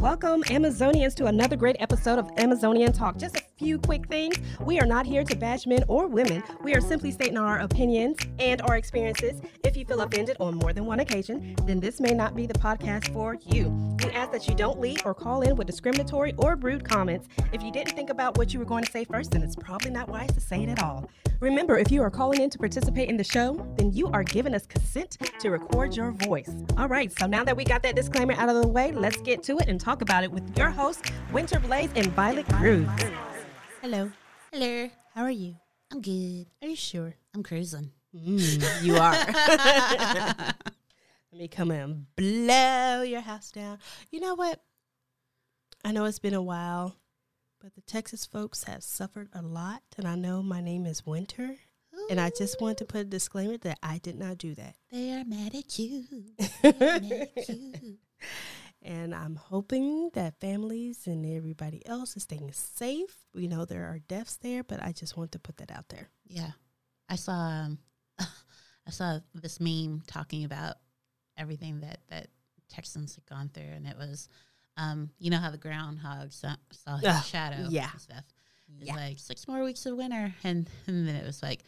Welcome, Amazonians, to another great episode of Amazonian Talk. Just a few quick things. We are not here to bash men or women. We are simply stating our opinions and our experiences. If you feel offended on more than one occasion, then this may not be the podcast for you. We ask that you don't leave or call in with discriminatory or rude comments. If you didn't think about what you were going to say first, then it's probably not wise to say it at all. Remember, if you are calling in to participate in the show, then you are giving us consent to record your voice. All right, so now that we got that disclaimer out of the way, let's get to it and talk about it with your hosts, Winter Blaze and Violet Cruz. Hello. Hello. How are you? I'm good. Are you sure? I'm cruising. Mm, you are. Let me come and blow your house down. You know what? I know it's been a while, but the Texas folks have suffered a lot, and I know my name is Winter. And I just want to put a disclaimer that I did not do that. They are mad at you. They are mad at you. And I'm hoping that families and everybody else is staying safe. We know there are deaths there, but I just want to put that out there. Yeah. I saw um, I saw this meme talking about everything that that Texans had gone through and it was um, you know how the groundhog saw, saw his Ugh, shadow yeah. and stuff. It's Yeah. like six more weeks of winter and, and then it was like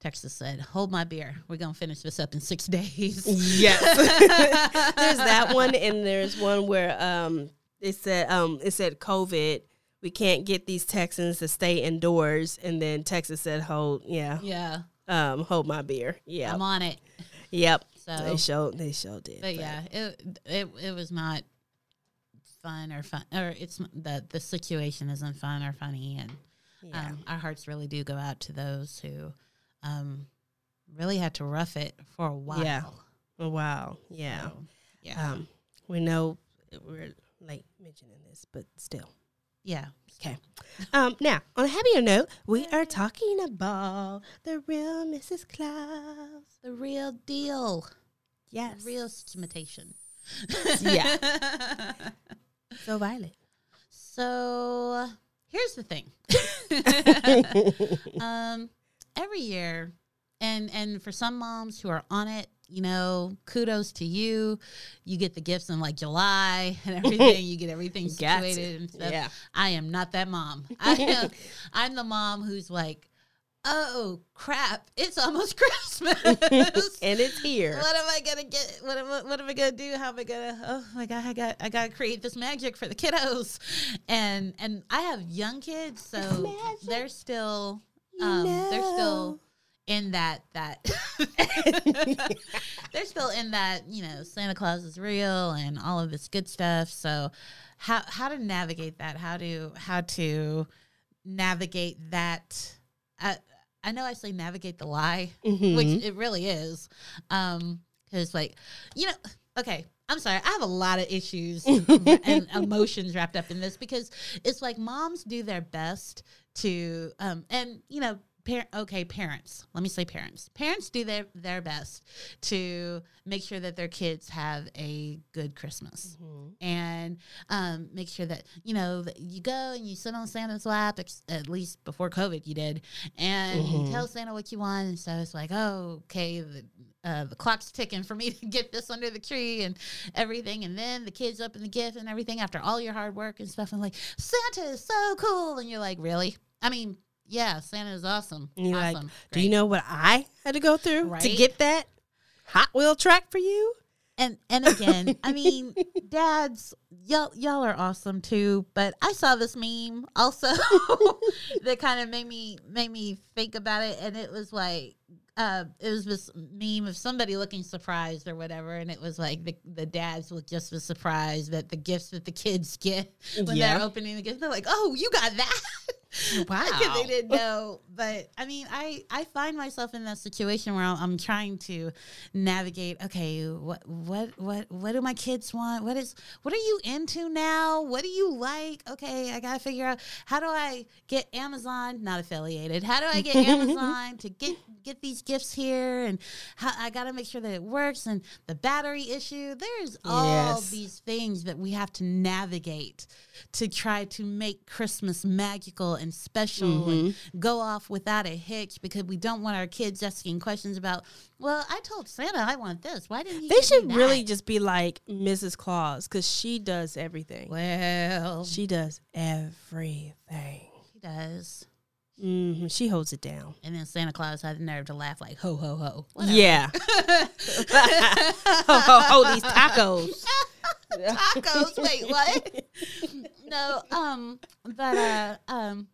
Texas said, Hold my beer. We're gonna finish this up in six days. Yes. there's that one, and there's one where um it said um it said COVID. We can't get these Texans to stay indoors, and then Texas said, "Hold, yeah, yeah. um, hold my beer." Yeah, I'm on it. yep. So they showed, they showed did. but yeah, it it it was not fun or fun or it's the the situation isn't fun or funny and yeah. um, our hearts really do go out to those who um, really had to rough it for a while. Yeah. Oh, wow, yeah. So, yeah, Um, we know we're late mentioning this, but still. yeah. Okay. Um, now, on a happier note, we are talking about the real Mrs. Claus. The real deal, Yes. the real imitation. Yeah. So Violet. So here's the thing. um, every year, and and for some moms who are on it, you know, kudos to you. You get the gifts in like July and everything. you get everything situated and stuff. Yeah. I am not that mom. I am, I'm the mom who's like, oh crap, it's almost Christmas. and it's here. What am I gonna get? What am I, what am I gonna do? How am I gonna? Oh my god, I got I gotta create this magic for the kiddos, and and I have young kids, so magic. they're still um they're still in that that they're still in that you know Santa Claus is real and all of this good stuff. So how how to navigate that? How to how to navigate that? I, I know I say navigate the lie, Mhm. which it really is. Um, because like, you know, okay, I'm sorry, I have a lot of issues and emotions wrapped up in this because it's like moms do their best to, um, and you know, par- okay, parents. Let me say parents. Parents do their their best to make sure that their kids have a good Christmas Mhm. and um, make sure that you know that you go and you sit on Santa's lap. ex- At least before COVID, you did, and Mhm. you tell Santa what you want. And so it's like, oh, okay, the uh, the clock's ticking for me to get this under the tree and everything. And then the kids open the gift and everything after all your hard work and stuff. And like Santa is so cool, and you're like, really? I mean, yeah, Santa is awesome. And you're like, awesome. Do you know what I had to go through to get that Hot Wheel track for you? and and again, I mean, dads, y'all y'all are awesome too. But I saw this meme also that kind of made me made me think about it, and it was like. Uh, it was this meme of somebody looking surprised or whatever, and it was like the, the dads look just as surprised that the gifts that the kids get when Yeah. they're opening the gift. They're like, "Oh, you got that!" Because Wow. they didn't know. But I mean, I I find myself in that situation where I'm, I'm trying to navigate. Okay, what what what what do my kids want? What is what are you into now? What do you like? Okay, I gotta figure out how do I get Amazon not affiliated. How do I get Amazon to get get these gifts here? And how I gotta make sure that it works. And the battery issue. There's all Yes. these things that we have to navigate to try to make Christmas magical and special and go off without a hitch because we don't want our kids asking questions about, well, I told Santa I want this. Why didn't he? They should really just be like Mrs. Claus because she does everything. Well, She does everything. She does. hmm She holds it down. And then Santa Claus had the nerve to laugh like ho ho ho. Whatever. Yeah. ho, ho, ho, these tacos. tacos. Wait, what? no, um, but uh, um,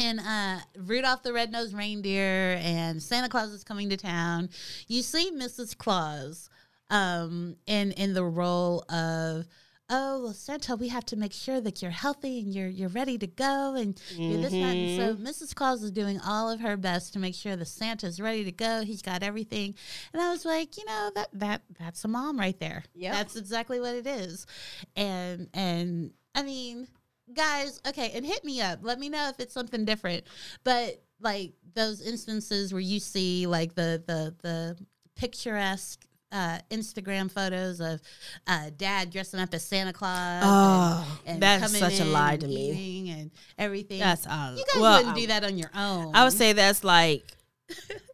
and uh, Rudolph the Red-Nosed Reindeer and Santa Claus is coming to town. You see Mrs. Claus, um, in in the role of. Oh well, Santa, we have to make sure that you're healthy and you're you're ready to go and you're this that. And so Mrs. Claus is doing all of her best to make sure that Santa's ready to go. He's got everything, and I was like, you know that that that's a mom right there. Yeah, that's exactly what it is, and and I mean, guys, okay, and hit me up. Let me know if it's something different, but like those instances where you see like the the the picturesque uh, Instagram photos of uh, dad dressing up as Santa Claus. Oh, and that's coming such a lie to me. And everything. That's uh, you guys well, wouldn't do um, that on your own. I would say that's like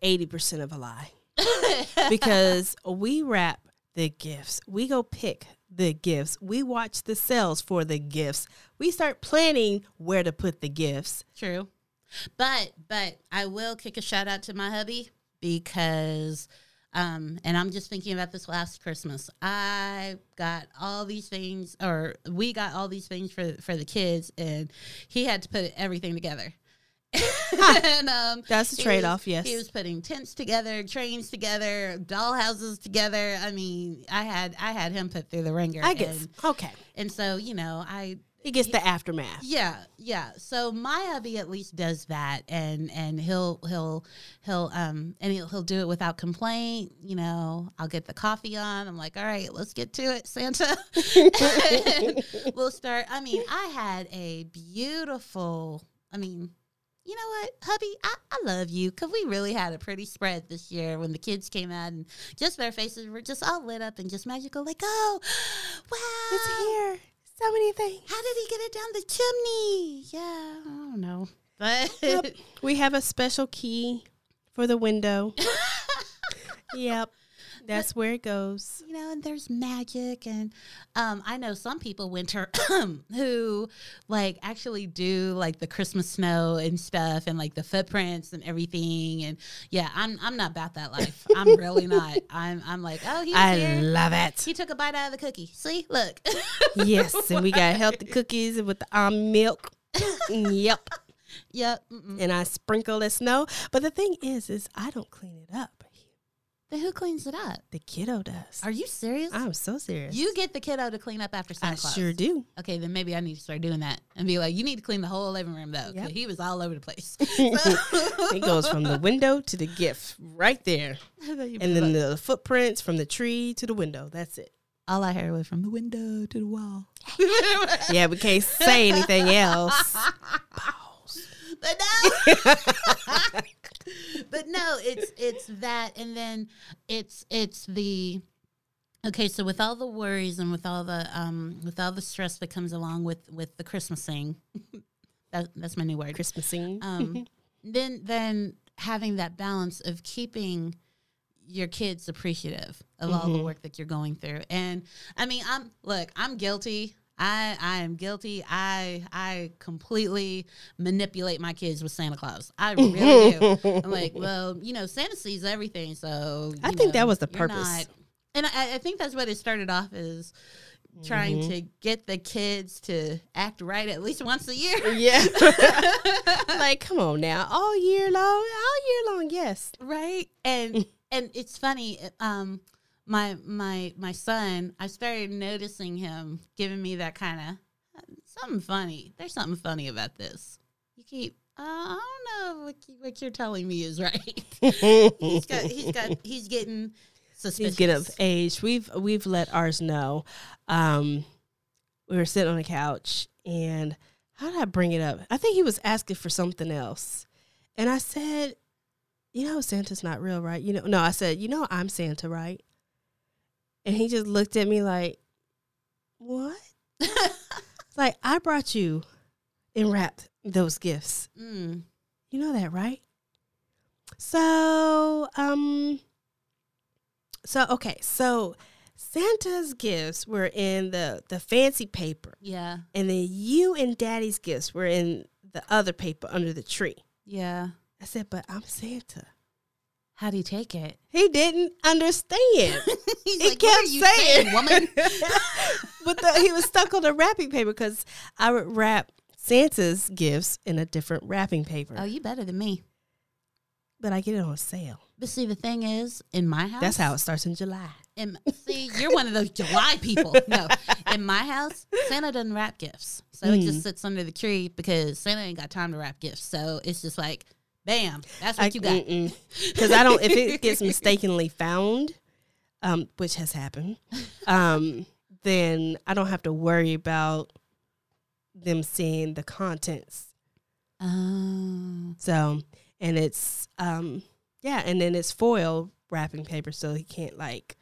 eighty percent of a lie because we wrap the gifts. We go pick the gifts. We watch the sales for the gifts. We start planning where to put the gifts. True. But but I will kick a shout out to my hubby because um and I'm just thinking about this last Christmas. I got all these things or we got all these things for for the kids and he had to put everything together. And um That's a trade-off, yes. He was putting tents together, trains together, dollhouses together. I mean, I had I had him put through the ringer. I guess And, okay. and so, you know, I He gets the aftermath. yeah, yeah. So my hubby at least does that, and and he'll he'll he'll um and he'll he'll do it without complaint. You know, I'll get the coffee on. I'm like, all right, let's get to it, Santa. we'll start. I mean, I had a beautiful. I mean. You know what, hubby? I, I love you because we really had a pretty spread this year when the kids came out and just their faces were just all lit up and just magical. Like, oh, wow, It's here. So many things. how did he get it down the chimney? Yeah, I don't know. But Yep. We have a special key for the window. yep. That's where it goes. you know, and there's magic and um I know some people winter who like actually do like the Christmas snow and stuff and like the footprints and everything and yeah, I'm I'm not about that life. I'm really not. I'm I'm like, oh, he's I here. love it. he took a bite out of the cookie. See, look. yes, and we got healthy cookies with the almond milk. yep. yep. mm-mm. And I sprinkle the snow. But the thing is, is I don't clean it up. Then who cleans it up? The kiddo does. Are you serious? I'm so serious. you get the kiddo to clean up after Santa I Claus. sure do. Okay, then maybe I need to start doing that and be like, you need to clean the whole living room though. 'cause Yep. He was all over the place. It goes from the window to the gift right there. and And then the footprints from the tree to the window. That's it. all I heard was from the window to the wall. Yeah, we can't say anything else. but no, but no, it's it's that, and then it's it's the okay. So with all the worries and with all the um with all the stress that comes along with with the Christmasing, that, that's my new word. Christmasing. um, then then having that balance of keeping your kids appreciative of all the work that you're going through and i mean i'm look i'm guilty I, I am guilty. I I completely manipulate my kids with Santa Claus. I really do. I'm like, well, you know, Santa sees everything, so I think that was the purpose. not- and I, I think that's what it started off as trying Mm-hmm. to get the kids to act right at least once a year. yeah. like, come on now. All year long. All year long, yes. right and and it's funny um my my my son i started noticing him giving me that kind of something funny there's something funny about this you keep uh, i don't know what, you, what you're telling me is right he's got he's got he's getting suspicious He's getting of age. We've we've let ours know. Um, we were sitting on the couch, and how did I bring it up? I think he was asking for something else, and I said, "You know, Santa's not real, right? You know, no." I said, "You know, I'm Santa, right?" And he just looked at me like, "What?" like I brought you and wrapped those gifts. Mm. You know that, right? So, um, so okay, so Santa's gifts were in the the fancy paper, Yeah. and then you and Daddy's gifts were in the other paper under the tree. Yeah. I said, but I'm Santa. How do you take it? He didn't understand. He like, kept you saying, woman? but the, he was stuck on the wrapping paper because I would wrap Santa's gifts in a different wrapping paper, oh, you better than me. but I get it on sale. But see, the thing is, in my house, That's how it starts in July. In, see, you're one of those July people. No, in my house, Santa doesn't wrap gifts, so it Mm. just sits under the tree because Santa ain't got time to wrap gifts. So it's just like, bam, that's what you got. Because I don't. If it gets mistakenly found, um, which has happened, um, then I don't have to worry about them seeing the contents. Oh, So, and it's um, yeah, and then it's foil wrapping paper, so he can't like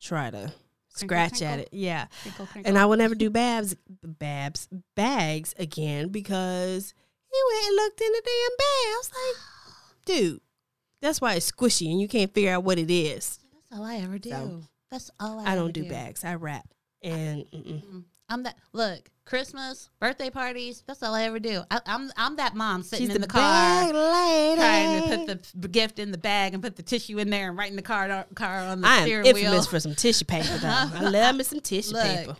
try to scratch at crinkle. it. Yeah, crinkle. and I will never do babs, babs, bags again because he went and looked in the damn bag. I was like, dude, that's why it's squishy and you can't figure out what it is. That's all I ever do. So, That's all I. I don't do bags. I wrap and. Mm. I'm that. Look, Christmas, birthday parties. That's all I ever do. I, I'm I'm that mom sitting she's in the, the, car. Trying to put the gift in the bag and put the tissue in there and write in the car car on the I am steering infamous wheel. for some tissue paper though. I love me some tissue Look, paper.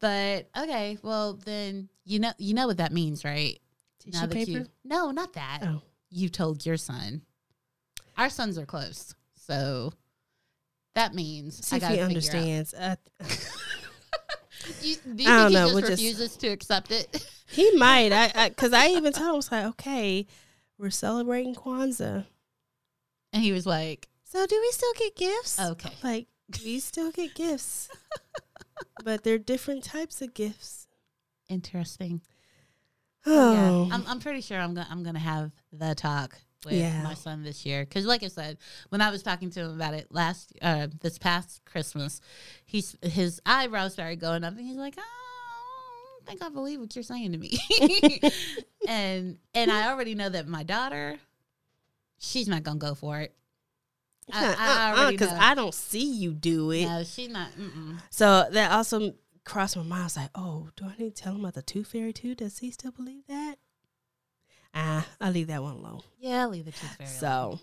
But okay, well then you know you know what that means, right? Tissue that paper. you no, not that. Oh. You told your son. Our sons are close, so that means See I gotta he out- understands. Uh, You, do you I don't know, he we'll just just- refuses to accept it? he might. I because I, even told him I was like, okay, we're celebrating Kwanzaa. And he was like, So do we still get gifts? "Okay, Like we still get gifts, but they're different types of gifts. interesting." Oh, Yeah, I'm, I'm pretty sure I'm gonna I'm gonna have the talk with Yeah. my son this year because, like I said, when I was talking to him about it last uh, this past Christmas, he's his eyebrows started going up, and he's like, oh, "I don't think I believe what you're saying to me," and and I already know that my daughter, she's not gonna go for it. I, I already because. I don't see you do it. no, she's not. Mm-mm. So that also crossed my mind. I was like, oh, do I need to tell him about the Tooth Fairy too? Does he still believe that? Ah, I'll leave that one alone. Yeah, I'll leave the tooth fairy. alone. So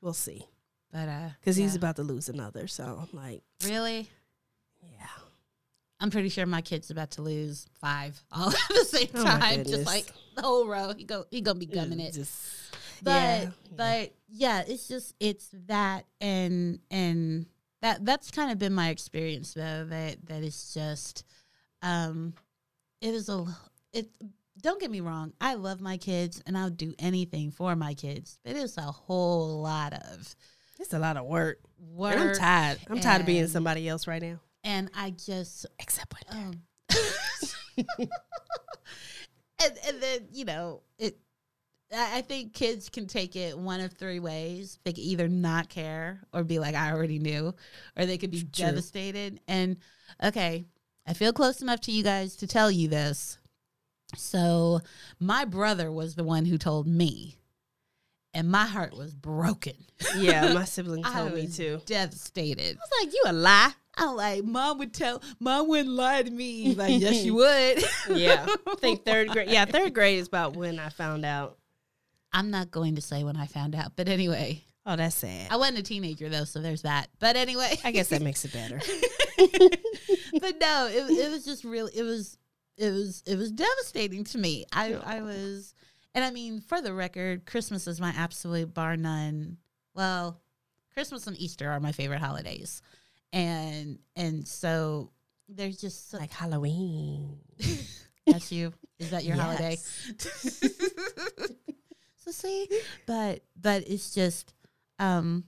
we'll see. but uh, Because he's about to lose another. So I'm like, really. yeah. I'm pretty sure my kid's about to lose five all at the same Oh time, just like the whole row. He go, he gonna be gumming it. Just, But yeah, but yeah, it's just it's that and and that that's kind of been my experience though. That that is just um it is a it don't get me wrong, I love my kids and I'll do anything for my kids. But it's a whole lot of it's a lot of work. work. And I'm tired. I'm tired of being somebody else right now. And I just Except when Um, and and then you know it. I think kids can take it one of three ways. They can either not care or be like, "I already knew," or they could be True. devastated. And okay, I feel close enough to you guys to tell you this. So my brother was the one who told me, and my heart was broken. Yeah, my sibling told me too. Devastated. I was like, you a lie. I'm like, mom would tell, mom wouldn't lie to me. Like, yes, you would. Yeah. I think third grade. Yeah, third grade is about when I found out. I'm not going to say when I found out, but anyway, Oh, that's sad. I wasn't a teenager though, so there's that. But anyway, I guess that makes it better. but no, it, it was just really, it was, it was, it was devastating to me. I, I was, and I mean, for the record, Christmas is my absolute bar none. Well, Christmas and Easter are my favorite holidays, and and so there's just so, like Halloween. that's you. Is that your holiday? Yes. so see, but but it's just um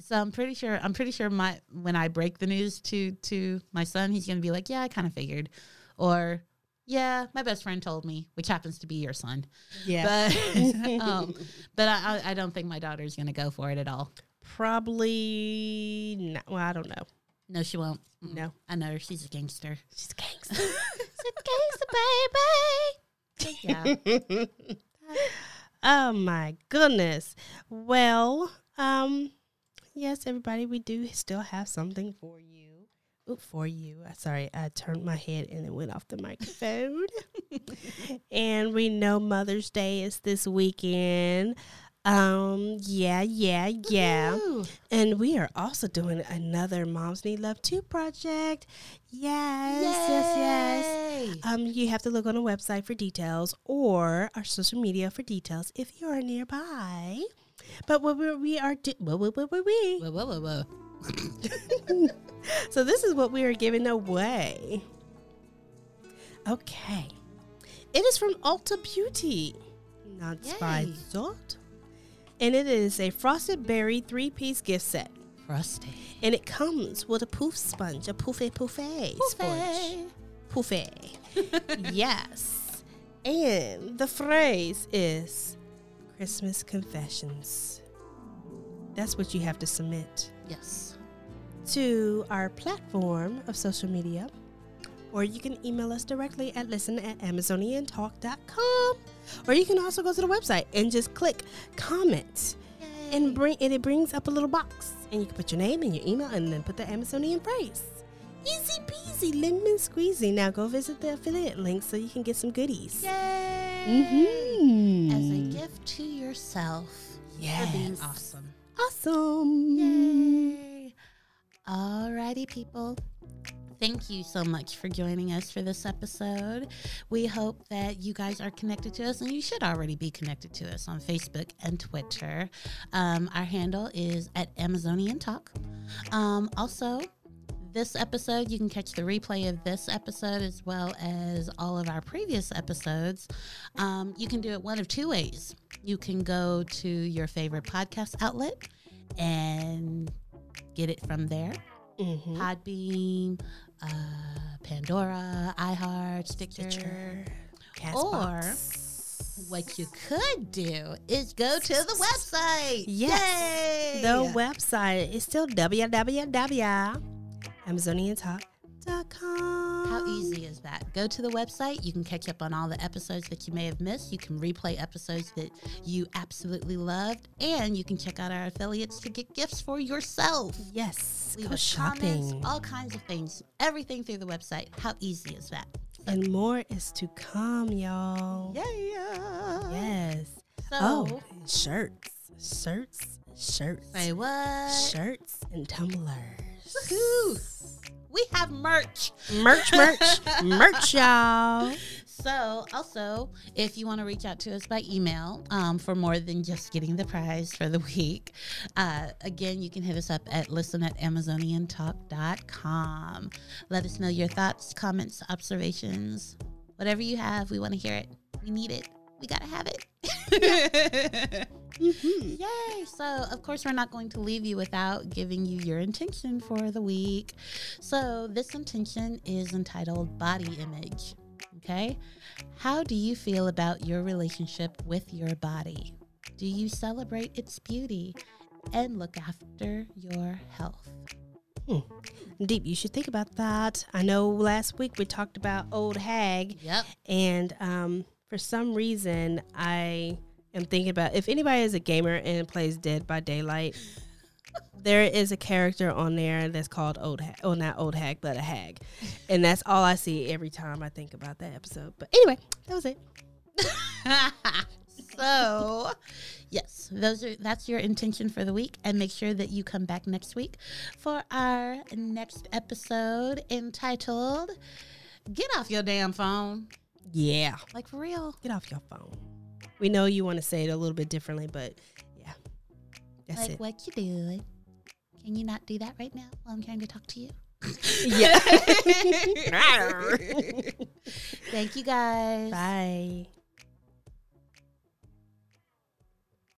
so I'm pretty sure I'm pretty sure my when I break the news to to my son, he's gonna be like, Yeah, I kinda figured. Or yeah, my best friend told me, which happens to be your son. Yeah. But um but I I don't think my daughter's gonna go for it at all. Probably not. Well, I don't know. No, she won't. No. I know her. She's a gangster. She's a gangster. She's a gangster, baby. yeah. Oh my goodness. Well, um, yes, everybody, we do still have something for you. Oop, for you. Sorry, I turned my head and it went off the microphone. and we know Mother's Day is this weekend. Um, yeah, yeah, yeah. Woo. And we are also doing another Moms Need Love 2 project. Yes, yes, yes. Um, you have to look on the website for details or our social media for details if you are nearby. But what we, we are do- whoa, whoa, what we Whoa, whoa, whoa, whoa. so this is what we are giving away. Okay, it is from Ulta Beauty, not Yay. sponsored, and it is a frosted berry three piece gift set. Frosty. And it comes with a poof sponge, a poofy poofy sponge. Poofy. yes. And the phrase is Christmas confessions. That's what you have to submit Yes. to our platform of social media. Or you can email us directly at listen at amazoniantalk.com. Or you can also go to the website and just click comment and bring and it brings up a little box and you can put your name and your email and then put the Amazonian phrase. Easy peasy, lemon squeezy. Now go visit the affiliate link so you can get some goodies. Yay. Mm-hmm. As a gift to yourself for being Yes. awesome. Awesome. Yay. Alrighty, people. Thank you so much for joining us for this episode. We hope that you guys are connected to us, and you should already be connected to us on Facebook and Twitter. Um, our handle is at Amazonian Talk. Um, also, this episode, you can catch the replay of this episode as well as all of our previous episodes. Um, you can do it one of two ways. You can go to your favorite podcast outlet and get it from there. Mm-hmm. Podbean, uh, Pandora, iHeart, Stitcher. Stitcher. Or what you could do is go to the website. Yes. Yay! The website is still. How easy is that? Go to the website. You can catch up on all the episodes that you may have missed. You can replay episodes that you absolutely loved, and you can check out our affiliates to get gifts for yourself. Yes. Leave go shopping. comments, all kinds of things, everything through the website. How easy is that? and more is to come, y'all. Yeah. Yes. So, Oh, shirts. Shirts. Shirts. say what? Shirts and tumblers. Woohoo! We have merch. Merch, merch, merch, y'all. So, also, if you want to reach out to us by email um, for more than just getting the prize for the week, uh, again, you can hit us up at listen at amazoniantalk.com. Let us know your thoughts, comments, observations, whatever you have. We want to hear it. We need it. We got to have it. Mm-hmm. Yay! So, of course, we're not going to leave you without giving you your intention for the week. So, this intention is entitled Body Image. Okay? How do you feel about your relationship with your body? Do you celebrate its beauty and look after your health? Deep, you should think about that. I know last week we talked about old hag, Yep. and um, for some reason I am thinking about if anybody is a gamer and plays Dead by Daylight. There is a character on there that's called Old Hag. Oh, not Old Hag, but a hag. And that's all I see every time I think about that episode. But anyway, that was it. so yes those are that's your intention for the week and make sure that you come back next week for our next episode entitled get off your damn phone Yeah. like for real Get off your phone. We know you want to say it a little bit differently, but yeah. That's like it. what you doing can you not do that right now while i'm trying to talk to you Yeah. thank you guys Bye.